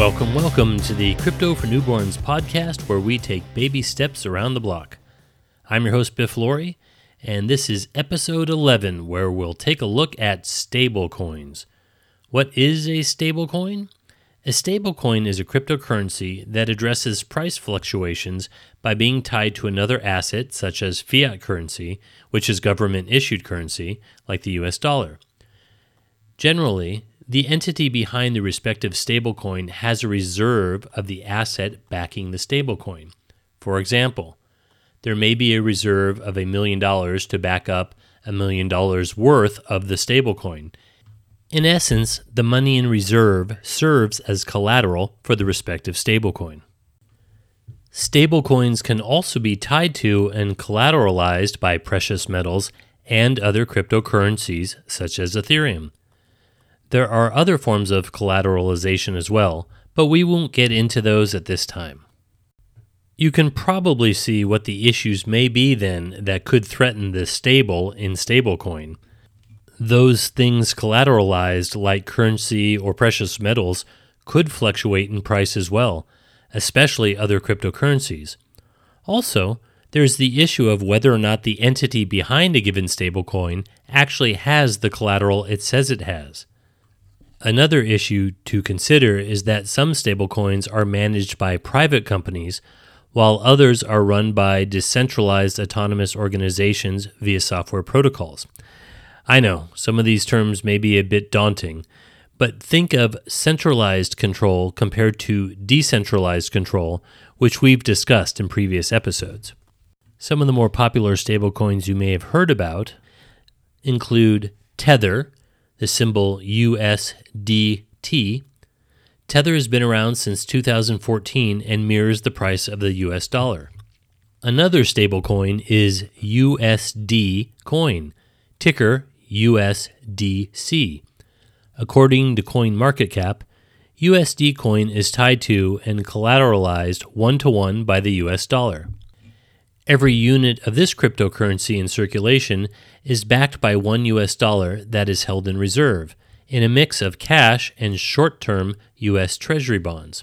Welcome, welcome to the Crypto for Newborns podcast, where we take baby steps around the block. I'm your host, Biff Laurie, and this is episode 11, where we'll take a look at stablecoins. What is a stablecoin? A stablecoin is a cryptocurrency that addresses price fluctuations by being tied to another asset, such as fiat currency, which is government issued currency, like the US dollar. Generally, the entity behind the respective stablecoin has a reserve of the asset backing the stablecoin. For example, there may be a reserve of a million dollars to back up a million dollars worth of the stablecoin. In essence, the money in reserve serves as collateral for the respective stablecoin. Stablecoins can also be tied to and collateralized by precious metals and other cryptocurrencies such as Ethereum. There are other forms of collateralization as well, but we won't get into those at this time. You can probably see what the issues may be then that could threaten the stable in stablecoin. Those things collateralized, like currency or precious metals, could fluctuate in price as well, especially other cryptocurrencies. Also, there's the issue of whether or not the entity behind a given stablecoin actually has the collateral it says it has. Another issue to consider is that some stablecoins are managed by private companies, while others are run by decentralized autonomous organizations via software protocols. I know some of these terms may be a bit daunting, but think of centralized control compared to decentralized control, which we've discussed in previous episodes. Some of the more popular stablecoins you may have heard about include Tether, the symbol USDT. Tether has been around since 2014 and mirrors the price of the US dollar. Another stablecoin is USD Coin, ticker USDC. According to CoinMarketCap, USD Coin is tied to and collateralized one to one by the US dollar. Every unit of this cryptocurrency in circulation is backed by one US dollar that is held in reserve, in a mix of cash and short term US Treasury bonds.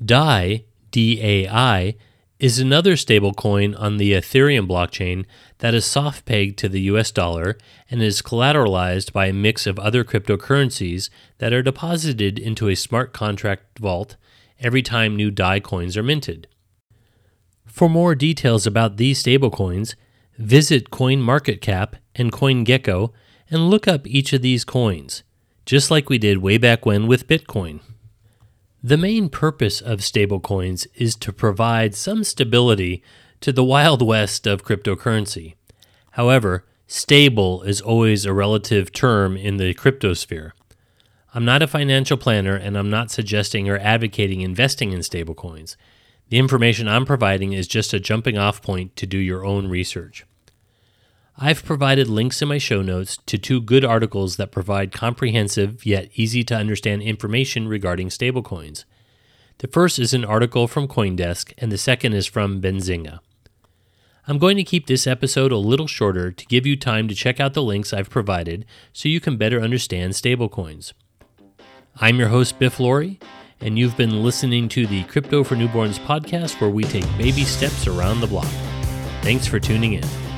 DAI, DAI, is another stablecoin on the Ethereum blockchain that is soft pegged to the US dollar and is collateralized by a mix of other cryptocurrencies that are deposited into a smart contract vault every time new DAI coins are minted. For more details about these stablecoins, visit CoinMarketCap and CoinGecko and look up each of these coins, just like we did way back when with Bitcoin. The main purpose of stablecoins is to provide some stability to the wild west of cryptocurrency. However, stable is always a relative term in the cryptosphere. I'm not a financial planner and I'm not suggesting or advocating investing in stablecoins. The information I'm providing is just a jumping off point to do your own research. I've provided links in my show notes to two good articles that provide comprehensive yet easy to understand information regarding stablecoins. The first is an article from Coindesk, and the second is from Benzinga. I'm going to keep this episode a little shorter to give you time to check out the links I've provided so you can better understand stablecoins. I'm your host, Biff Laurie, and you've been listening to the Crypto for Newborns podcast where we take baby steps around the block. Thanks for tuning in.